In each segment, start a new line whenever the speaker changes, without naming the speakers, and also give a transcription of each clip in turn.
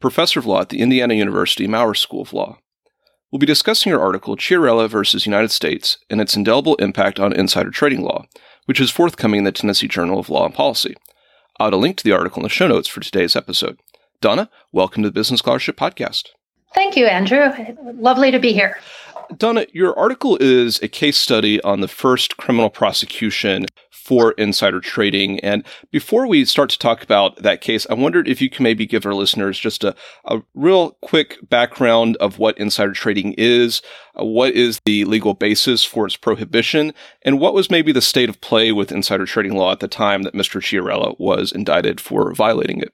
professor of law at the Indiana University Maurer School of Law. We'll be discussing your article, Chiarella versus United States and its indelible impact on insider trading law, which is forthcoming in the Tennessee Journal of Law and Policy. I'll add a link to the article in the show notes for today's episode. Donna, welcome to the Business Scholarship Podcast.
Thank you, Andrew. Lovely to be here.
Donna, your article is a case study on the first criminal prosecution for insider trading. And before we start to talk about that case, I wondered if you can maybe give our listeners just a, a real quick background of what insider trading is, uh, what is the legal basis for its prohibition, and what was maybe the state of play with insider trading law at the time that Mr. Chiarella was indicted for violating it.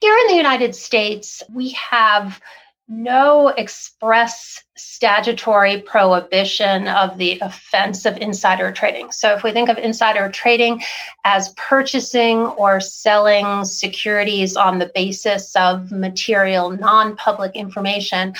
Here in the United States, we have no express statutory prohibition of the offense of insider trading. So, if we think of insider trading as purchasing or selling securities on the basis of material, non public information,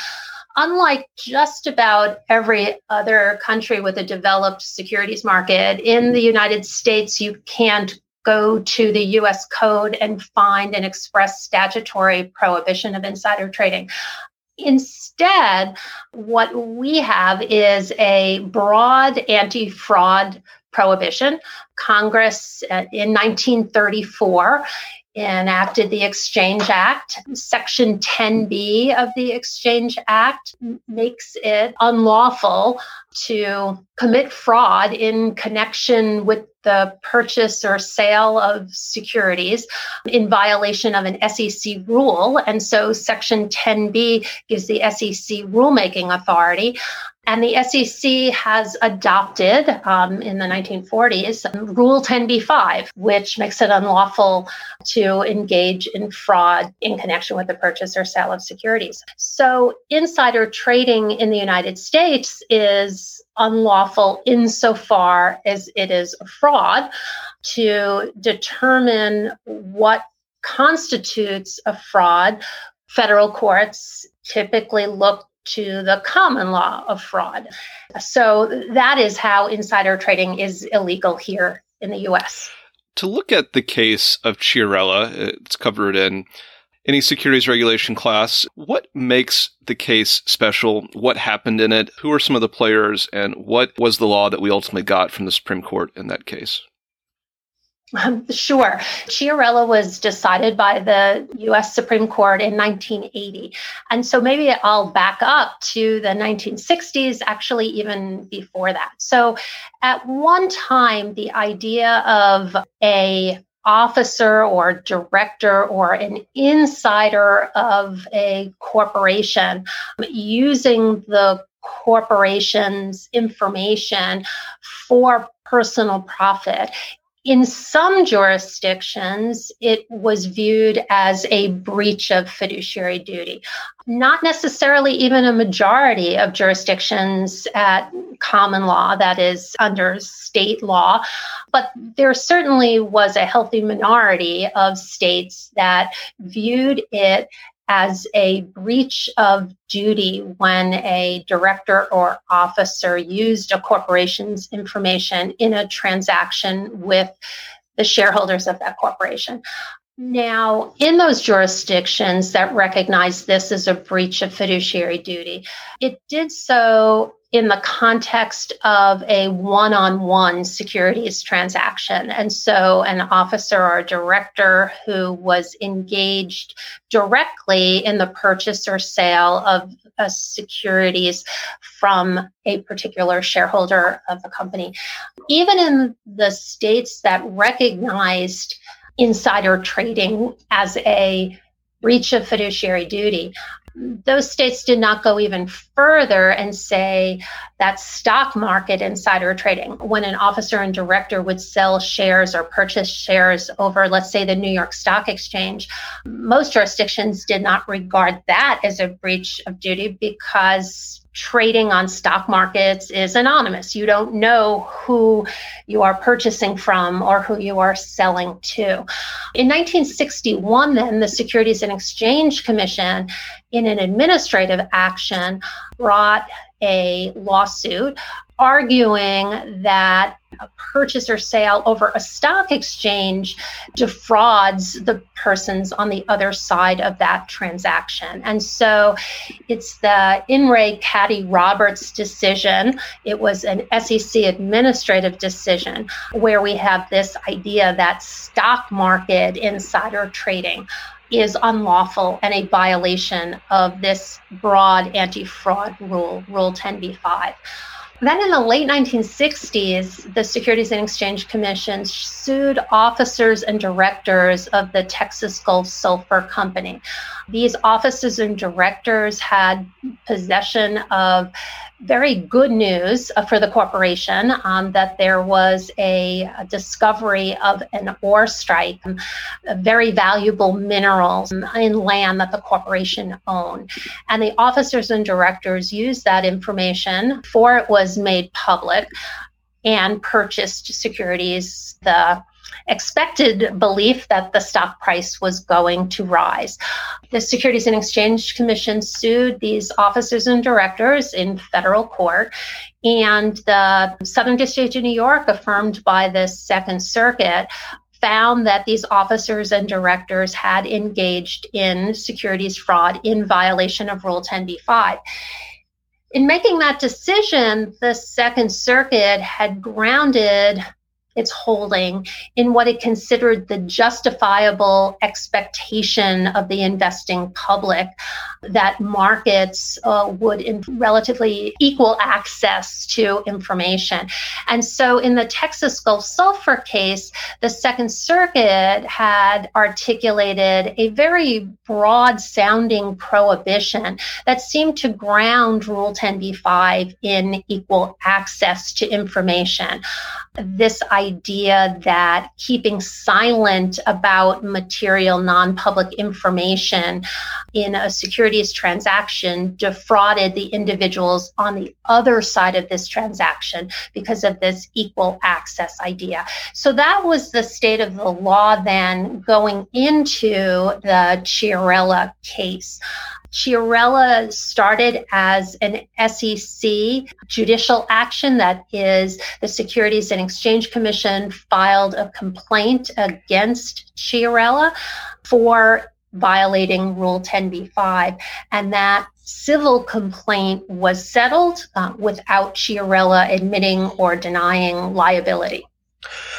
unlike just about every other country with a developed securities market, in the United States, you can't go to the US code and find an express statutory prohibition of insider trading. Instead, what we have is a broad anti fraud prohibition. Congress uh, in 1934 enacted the Exchange Act. Section 10B of the Exchange Act makes it unlawful to commit fraud in connection with the purchase or sale of securities in violation of an SEC rule. And so Section 10B gives the SEC rulemaking authority. And the SEC has adopted um, in the 1940s Rule 10b5, which makes it unlawful to engage in fraud in connection with the purchase or sale of securities. So, insider trading in the United States is unlawful insofar as it is a fraud to determine what constitutes a fraud. Federal courts typically look to the common law of fraud. So that is how insider trading is illegal here in the US.
To look at the case of Chiarella, it's covered in any securities regulation class. What makes the case special? What happened in it? Who are some of the players? And what was the law that we ultimately got from the Supreme Court in that case?
Sure. Chiarella was decided by the US Supreme Court in 1980. And so maybe I'll back up to the 1960s, actually, even before that. So at one time, the idea of a officer or director or an insider of a corporation using the corporation's information for personal profit in some jurisdictions, it was viewed as a breach of fiduciary duty. Not necessarily even a majority of jurisdictions at common law, that is, under state law, but there certainly was a healthy minority of states that viewed it as a breach of duty when a director or officer used a corporation's information in a transaction with the shareholders of that corporation. Now, in those jurisdictions that recognize this as a breach of fiduciary duty, it did so in the context of a one on one securities transaction. And so, an officer or director who was engaged directly in the purchase or sale of securities from a particular shareholder of the company. Even in the states that recognized insider trading as a breach of fiduciary duty those states did not go even further and say that stock market insider trading, when an officer and director would sell shares or purchase shares over, let's say, the New York Stock Exchange, most jurisdictions did not regard that as a breach of duty because trading on stock markets is anonymous. You don't know who you are purchasing from or who you are selling to. In 1961, then, the Securities and Exchange Commission, in an administrative action, brought a lawsuit arguing that a purchase or sale over a stock exchange defrauds the persons on the other side of that transaction. And so it's the In re Cady Roberts decision. It was an SEC administrative decision where we have this idea that stock market insider trading is unlawful and a violation of this broad anti fraud rule, Rule 10b5. Then in the late 1960s, the Securities and Exchange Commission sued officers and directors of the Texas Gulf Sulphur Company. These officers and directors had possession of very good news uh, for the corporation um, that there was a, a, discovery of an ore strike, um, very valuable minerals in land that the corporation owned. And the officers and directors used that information before it was made public and purchased securities. The expected belief that the stock price was going to rise. The Securities and Exchange Commission sued these officers and directors in federal court, and the Southern District of New York, affirmed by the Second Circuit, found that these officers and directors had engaged in securities fraud in violation of Rule 10b5 in making that decision, the Second Circuit had grounded its holding in what it considered the justifiable expectation of the investing public that markets uh, would in relatively equal access to information. And so in the Texas Gulf Sulphur case, the Second Circuit had articulated a very broad sounding prohibition that seemed to ground Rule 10b5 in equal access to information. This idea that keeping silent about material non public information in a securities transaction defrauded the individuals on the other side of this transaction because of this equal access idea. So that was the state of the law then going into the Chiarella case. Chiarella started as an SEC judicial action. That is, the Securities and Exchange Commission filed a complaint against Chiarella for violating Rule 10b5. And that civil complaint was settled uh, without Chiarella admitting or denying liability.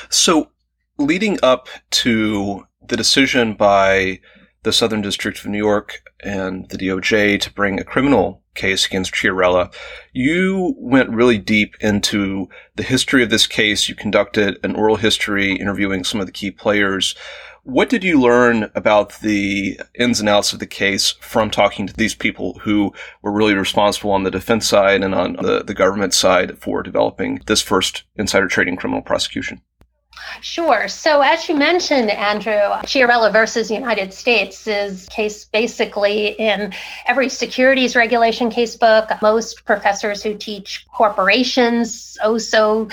So, leading up to the decision by the Southern District of New York and the DOJ to bring a criminal case against Chiarella. You went really deep into the history of this case. You conducted an oral history interviewing some of the key players. What did you learn about the ins and outs of the case from talking to these people who were really responsible on the defense side and on the, the government side for developing this first insider trading criminal prosecution?
Sure. So, as you mentioned, Andrew, Chiarella versus United States is case basically in every securities regulation casebook. Most professors who teach corporations also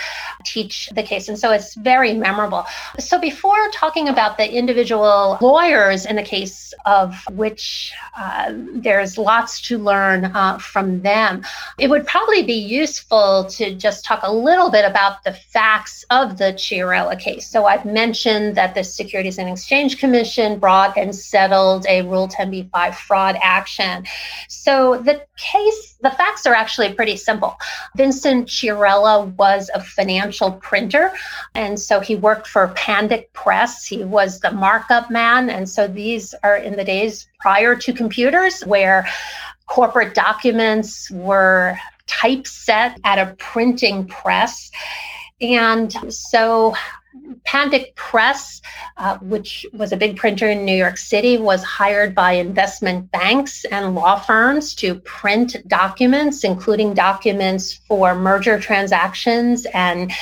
teach the case. And so it's very memorable. So, before talking about the individual lawyers in the case, of which uh, there's lots to learn uh, from them, it would probably be useful to just talk a little bit about the facts of the Chiarella case. So I've mentioned that the Securities and Exchange Commission brought and settled a Rule 10b5 fraud action. So the case, the facts are actually pretty simple. Vincent Chiarella was a financial printer, and so he worked for Pandick Press. He was the markup man, and so these are in the days prior to computers where corporate documents were typeset at a printing press. And so Pandick Press, uh, which was a big printer in New York City, was hired by investment banks and law firms to print documents, including documents for merger transactions and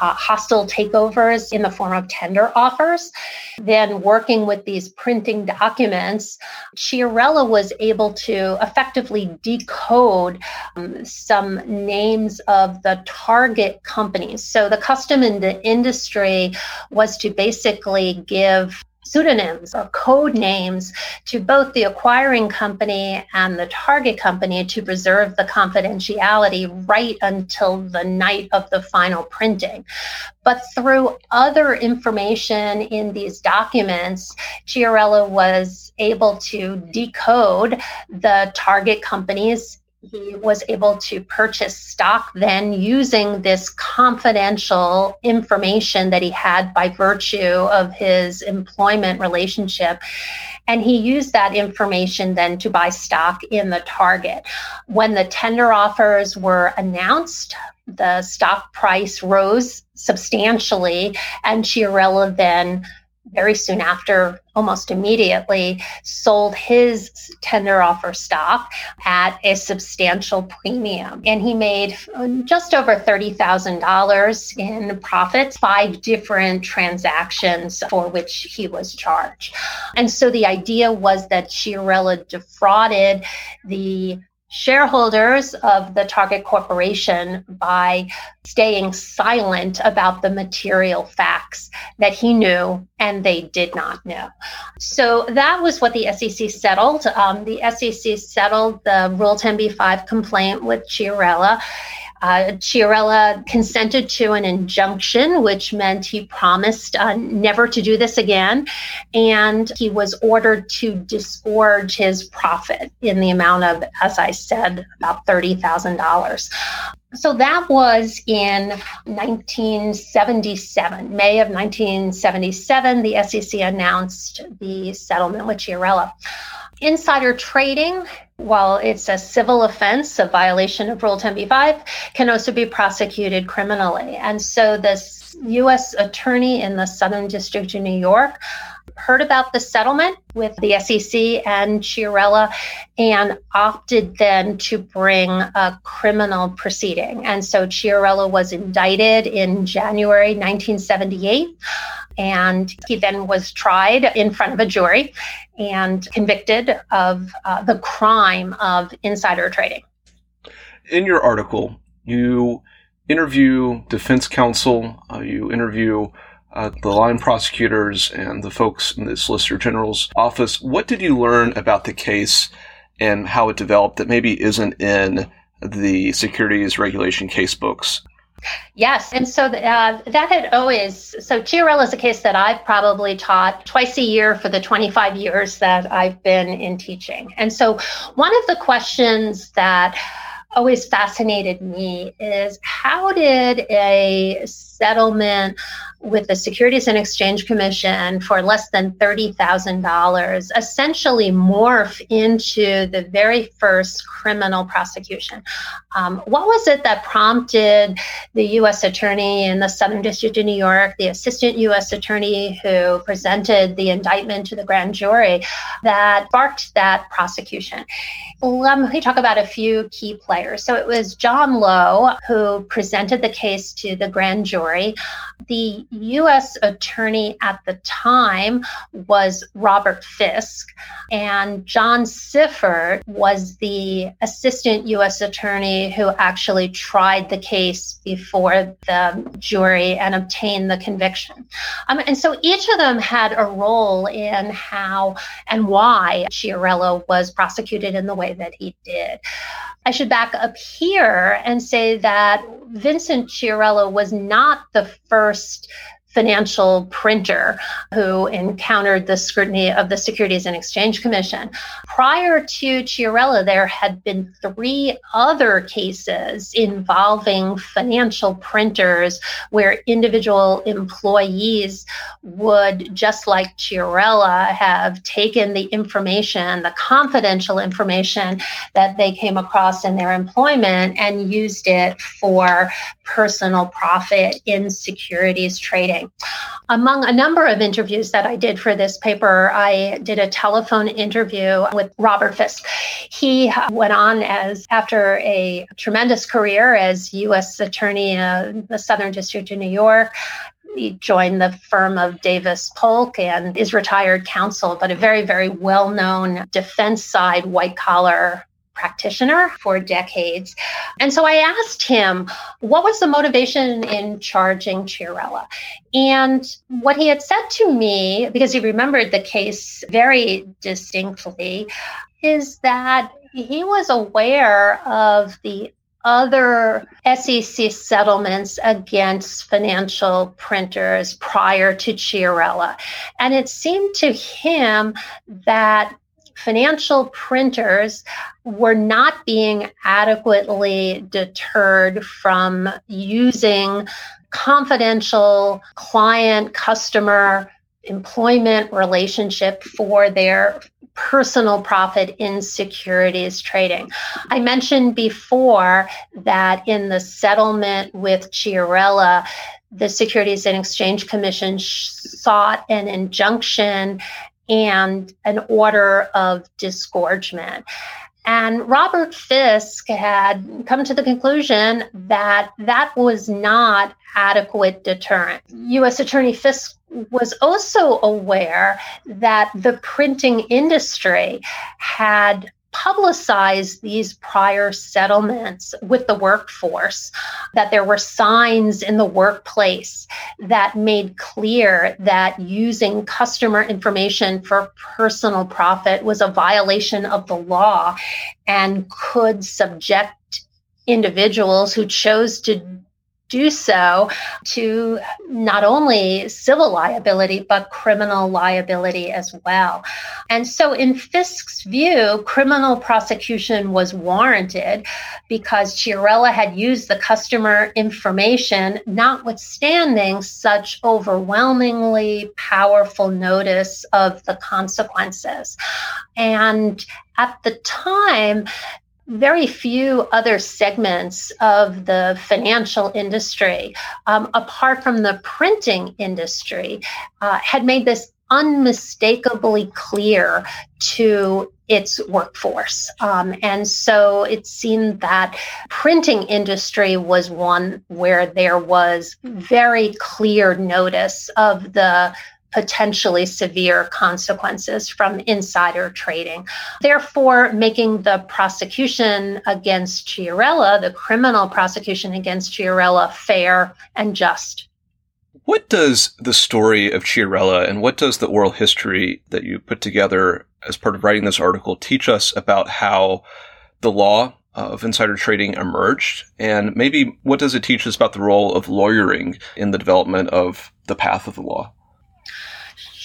uh, hostile takeovers in the form of tender offers. Then, working with these printing documents, Chiarella was able to effectively decode um, some names of the target companies. So, the custom in the industry was to basically give pseudonyms or code names to both the acquiring company and the target company to preserve the confidentiality right until the night of the final printing. But through other information in these documents, Chiarella was able to decode the target company's he was able to purchase stock then using this confidential information that he had by virtue of his employment relationship. And he used that information then to buy stock in the target. When the tender offers were announced, the stock price rose substantially, and Chiarella then very soon after, almost immediately, sold his tender offer stock at a substantial premium. And he made just over $30,000 in profits, five different transactions for which he was charged. And so the idea was that Chiarella defrauded the shareholders of the target corporation by staying silent about the material facts that he knew and they did not know. So that was what the SEC settled. Um, the SEC settled the Rule 10b5 complaint with Chiarella uh, Chiarella consented to an injunction, which meant he promised uh, never to do this again. And he was ordered to disgorge his profit in the amount of, as I said, about $30,000. So that was in 1977, May of 1977. The SEC announced the settlement with Chiarella. Insider trading, while it's a civil offense, a violation of Rule 10b5, can also be prosecuted criminally. And so this U.S. attorney in the Southern District of New York heard about the settlement with the SEC and Chiarella and opted then to bring a criminal proceeding. And so Chiarella was indicted in January 1978 and he then was tried in front of a jury and convicted of uh, the crime of insider trading.
In your article, you interview defense counsel, uh, you interview uh, the line prosecutors and the folks in the Solicitor General's office. What did you learn about the case and how it developed that maybe isn't in the securities regulation case books?
Yes, and so uh, that had always so Chiarella is a case that I've probably taught twice a year for the 25 years that I've been in teaching. And so one of the questions that always fascinated me is how did a settlement with the Securities and Exchange Commission for less than $30,000 essentially morph into the very first criminal prosecution. Um, what was it that prompted the U.S. Attorney in the Southern District of New York, the Assistant U.S. Attorney who presented the indictment to the grand jury, that sparked that prosecution? Let me talk about a few key players. So it was John Lowe who presented the case to the grand jury. The U.S. attorney at the time was Robert Fiske, and John Sifford was the assistant U.S. attorney who actually tried the case before the jury and obtained the conviction. Um, and so each of them had a role in how and why Chiarella was prosecuted in the way that he did. I should back up here and say that Vincent Chiarella was not the first financial printer who encountered the scrutiny of the Securities and Exchange Commission. Prior to Chiarella, there had been three other cases involving financial printers where individual employees would, just like Chiarella, have taken the information, the confidential information that they came across in their employment and used it for personal profit in securities trading. Among a number of interviews that I did for this paper, I did a telephone interview with Robert Fiske. He went on as, after a tremendous career as U.S. Attorney in the Southern District of New York, he joined the firm of Davis Polk and is retired counsel, but a very, very well known defense side white collar practitioner for decades. And so I asked him, what was the motivation in charging Chiarella? And what he had said to me, because he remembered the case very distinctly, is that he was aware of the other SEC settlements against financial printers prior to Chiarella. And it seemed to him that financial printers were not being adequately deterred from using confidential client customer employment relationship for their personal profit in securities trading. I mentioned before that in the settlement with Chiarella, the Securities and Exchange Commission sought an injunction and an order of disgorgement. And Robert Fiske had come to the conclusion that that was not adequate deterrent. U.S. Attorney Fiske was also aware that the printing industry had publicize these prior settlements with the workforce, that there were signs in the workplace that made clear that using customer information for personal profit was a violation of the law and could subject individuals who chose to do so to not only civil liability, but criminal liability as well. And so, in Fiske's view, criminal prosecution was warranted because Chiarella had used the customer information, notwithstanding such overwhelmingly powerful notice of the consequences. And at the time, very few other segments of the financial industry, um, apart from the printing industry, uh, had made this unmistakably clear to its workforce. Um, and so it seemed that printing industry was one where there was very clear notice of the potentially severe consequences from insider trading. Therefore, making the prosecution against Chiarella, the criminal prosecution against Chiarella, fair and just.
What does the story of Chiarella and what does the oral history that you put together as part of writing this article teach us about how the law of insider trading emerged? And maybe what does it teach us about the role of lawyering in the development of the path of the law?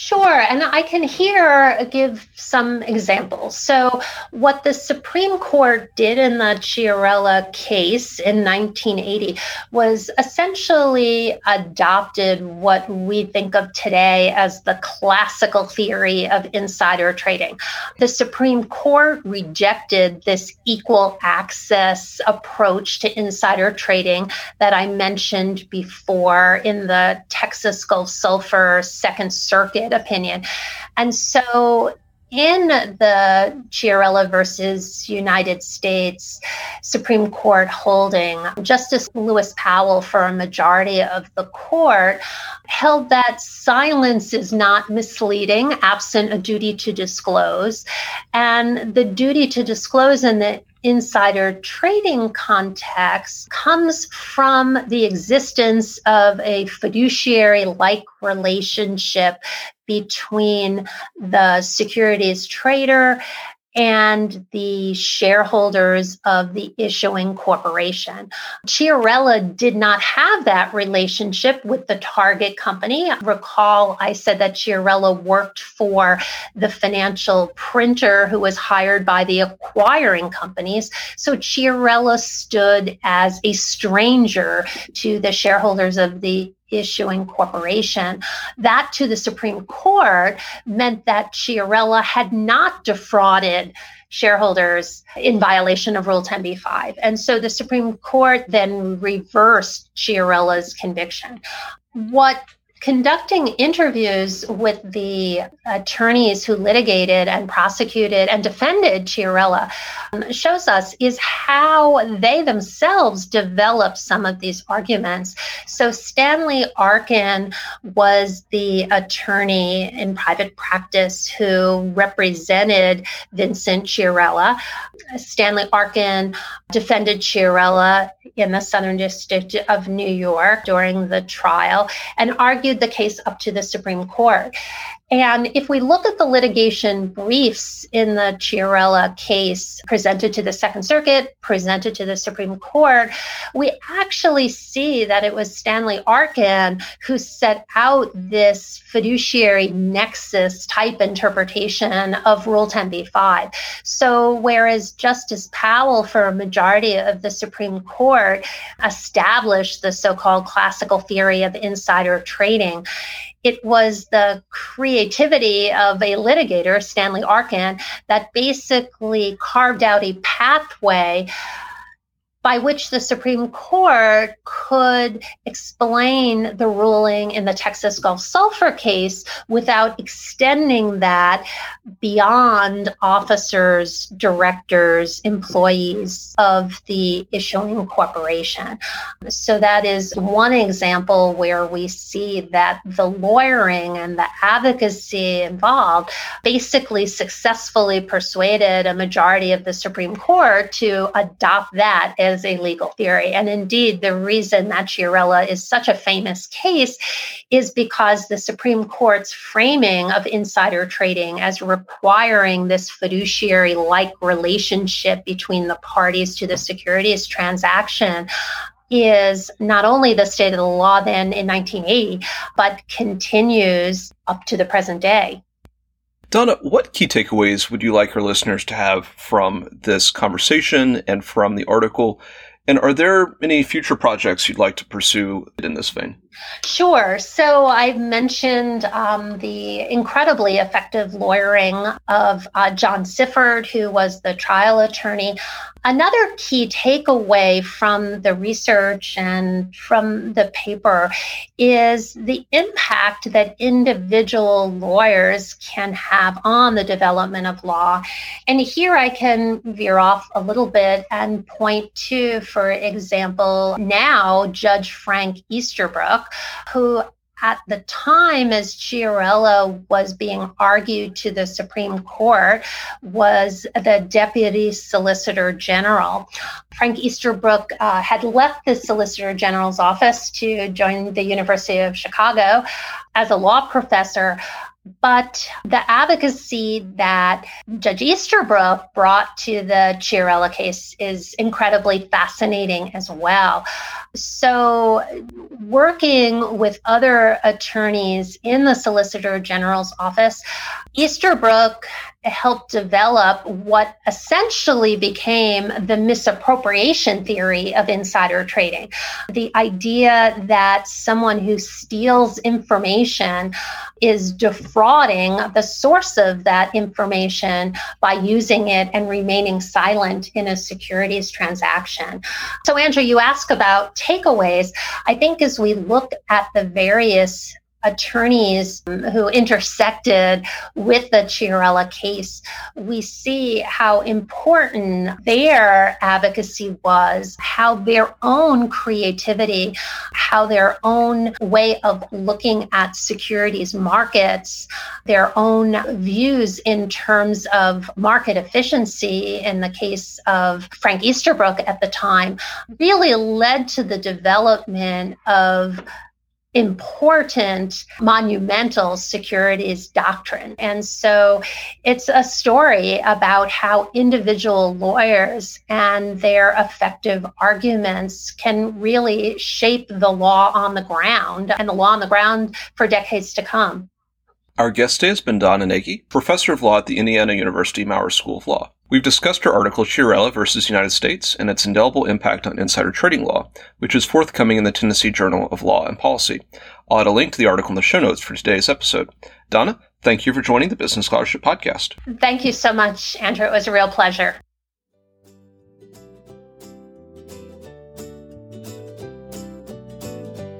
Sure, and I can here give some examples. So, what the Supreme Court did in the Chiarella case in 1980 was essentially adopted what we think of today as the classical theory of insider trading. The Supreme Court rejected this equal access approach to insider trading that I mentioned before in the Texas Gulf Sulphur Second Circuit opinion. And so in the Chiarella versus United States Supreme Court holding, Justice Lewis Powell, for a majority of the court, held that silence is not misleading absent a duty to disclose. And the duty to disclose in the insider trading context comes from the existence of a fiduciary like relationship between the securities trader and the shareholders of the issuing corporation. Chiarella did not have that relationship with the target company. Recall, I said that Chiarella worked for the financial printer who was hired by the acquiring companies. So Chiarella stood as a stranger to the shareholders of the issuing corporation. That to the Supreme Court meant that Chiarella had not defrauded shareholders in violation of Rule 10b-5. And so the Supreme Court then reversed Chiarella's conviction. What conducting interviews with the attorneys who litigated and prosecuted and defended Chiarella um, shows us is how they themselves developed some of these arguments. So Stanley Arkin was the attorney in private practice who represented Vincent Chiarella. Stanley Arkin defended Chiarella in the Southern District of New York during the trial and argued the case up to the Supreme Court. And if we look at the litigation briefs in the Chiarella case presented to the Second Circuit, presented to the Supreme Court, we actually see that it was Stanley Arkin who set out this fiduciary nexus type interpretation of Rule 10b-5. So whereas Justice Powell, for a majority of the Supreme Court, established the so-called classical theory of insider trading, it was the creativity of a litigator, Stanley Arkin, that basically carved out a pathway by which the Supreme Court could explain the ruling in the Texas Gulf Sulphur case without extending that beyond officers, directors, employees of the issuing corporation. So that is one example where we see that the lawyering and the advocacy involved basically successfully persuaded a majority of the Supreme Court to adopt that as as a legal theory. And indeed, the reason that Chiarella is such a famous case is because the Supreme Court's framing of insider trading as requiring this fiduciary like relationship between the parties to the securities transaction is not only the state of the law then in 1980, but continues up to the present day.
Donna, what key takeaways would you like our listeners to have from this conversation and from the article? And are there any future projects you'd like to pursue in this vein?
Sure. So I've mentioned um, the incredibly effective lawyering of uh, John Sifford, who was the trial attorney. Another key takeaway from the research and from the paper is the impact that individual lawyers can have on the development of law. And here I can veer off a little bit and point to, for example, now Judge Frank Easterbrook who at the time as Chiarella was being argued to the Supreme Court was the Deputy Solicitor General. Frank Easterbrook uh, had left the Solicitor General's office to join the University of Chicago as a law professor, but the advocacy that Judge Easterbrook brought to the Chiarella case is incredibly fascinating as well. So, working with other attorneys in the Solicitor General's office, Easterbrook helped develop what essentially became the misappropriation theory of insider trading. The idea that someone who steals information is defrauding the source of that information by using it and remaining silent in a securities transaction. So, Andrew, you ask about takeaways. I think as we look at the various attorneys who intersected with the Chiarella case, we see how important their advocacy was, how their own creativity, how their own way of looking at securities markets, their own views in terms of market efficiency in the case of Frank Easterbrook at the time, really led to the development of important, monumental securities doctrine. And so it's a story about how individual lawyers and their effective arguments can really shape the law on the ground and the law on the ground for decades to come.
Our guest today has been Donna Nagy, professor of law at the Indiana University Maurer School of Law. We've discussed her article Chiarella versus United States and its indelible impact on insider trading law, which is forthcoming in the Tennessee Journal of Law and Policy. I'll add a link to the article in the show notes for today's episode. Donna, thank you for joining the Business Scholarship Podcast.
Thank you so much, Andrew. It was a real pleasure.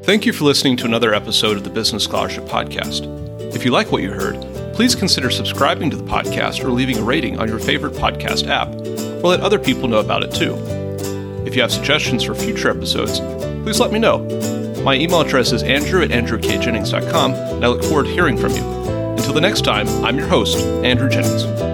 Thank you for listening to another episode of the Business Scholarship Podcast. If you like what you heard, please consider subscribing to the podcast or leaving a rating on your favorite podcast app, or let other people know about it too. If you have suggestions for future episodes, please let me know. My email address is andrew at andrewkjennings.com, and I look forward to hearing from you. Until the next time, I'm your host, Andrew Jennings.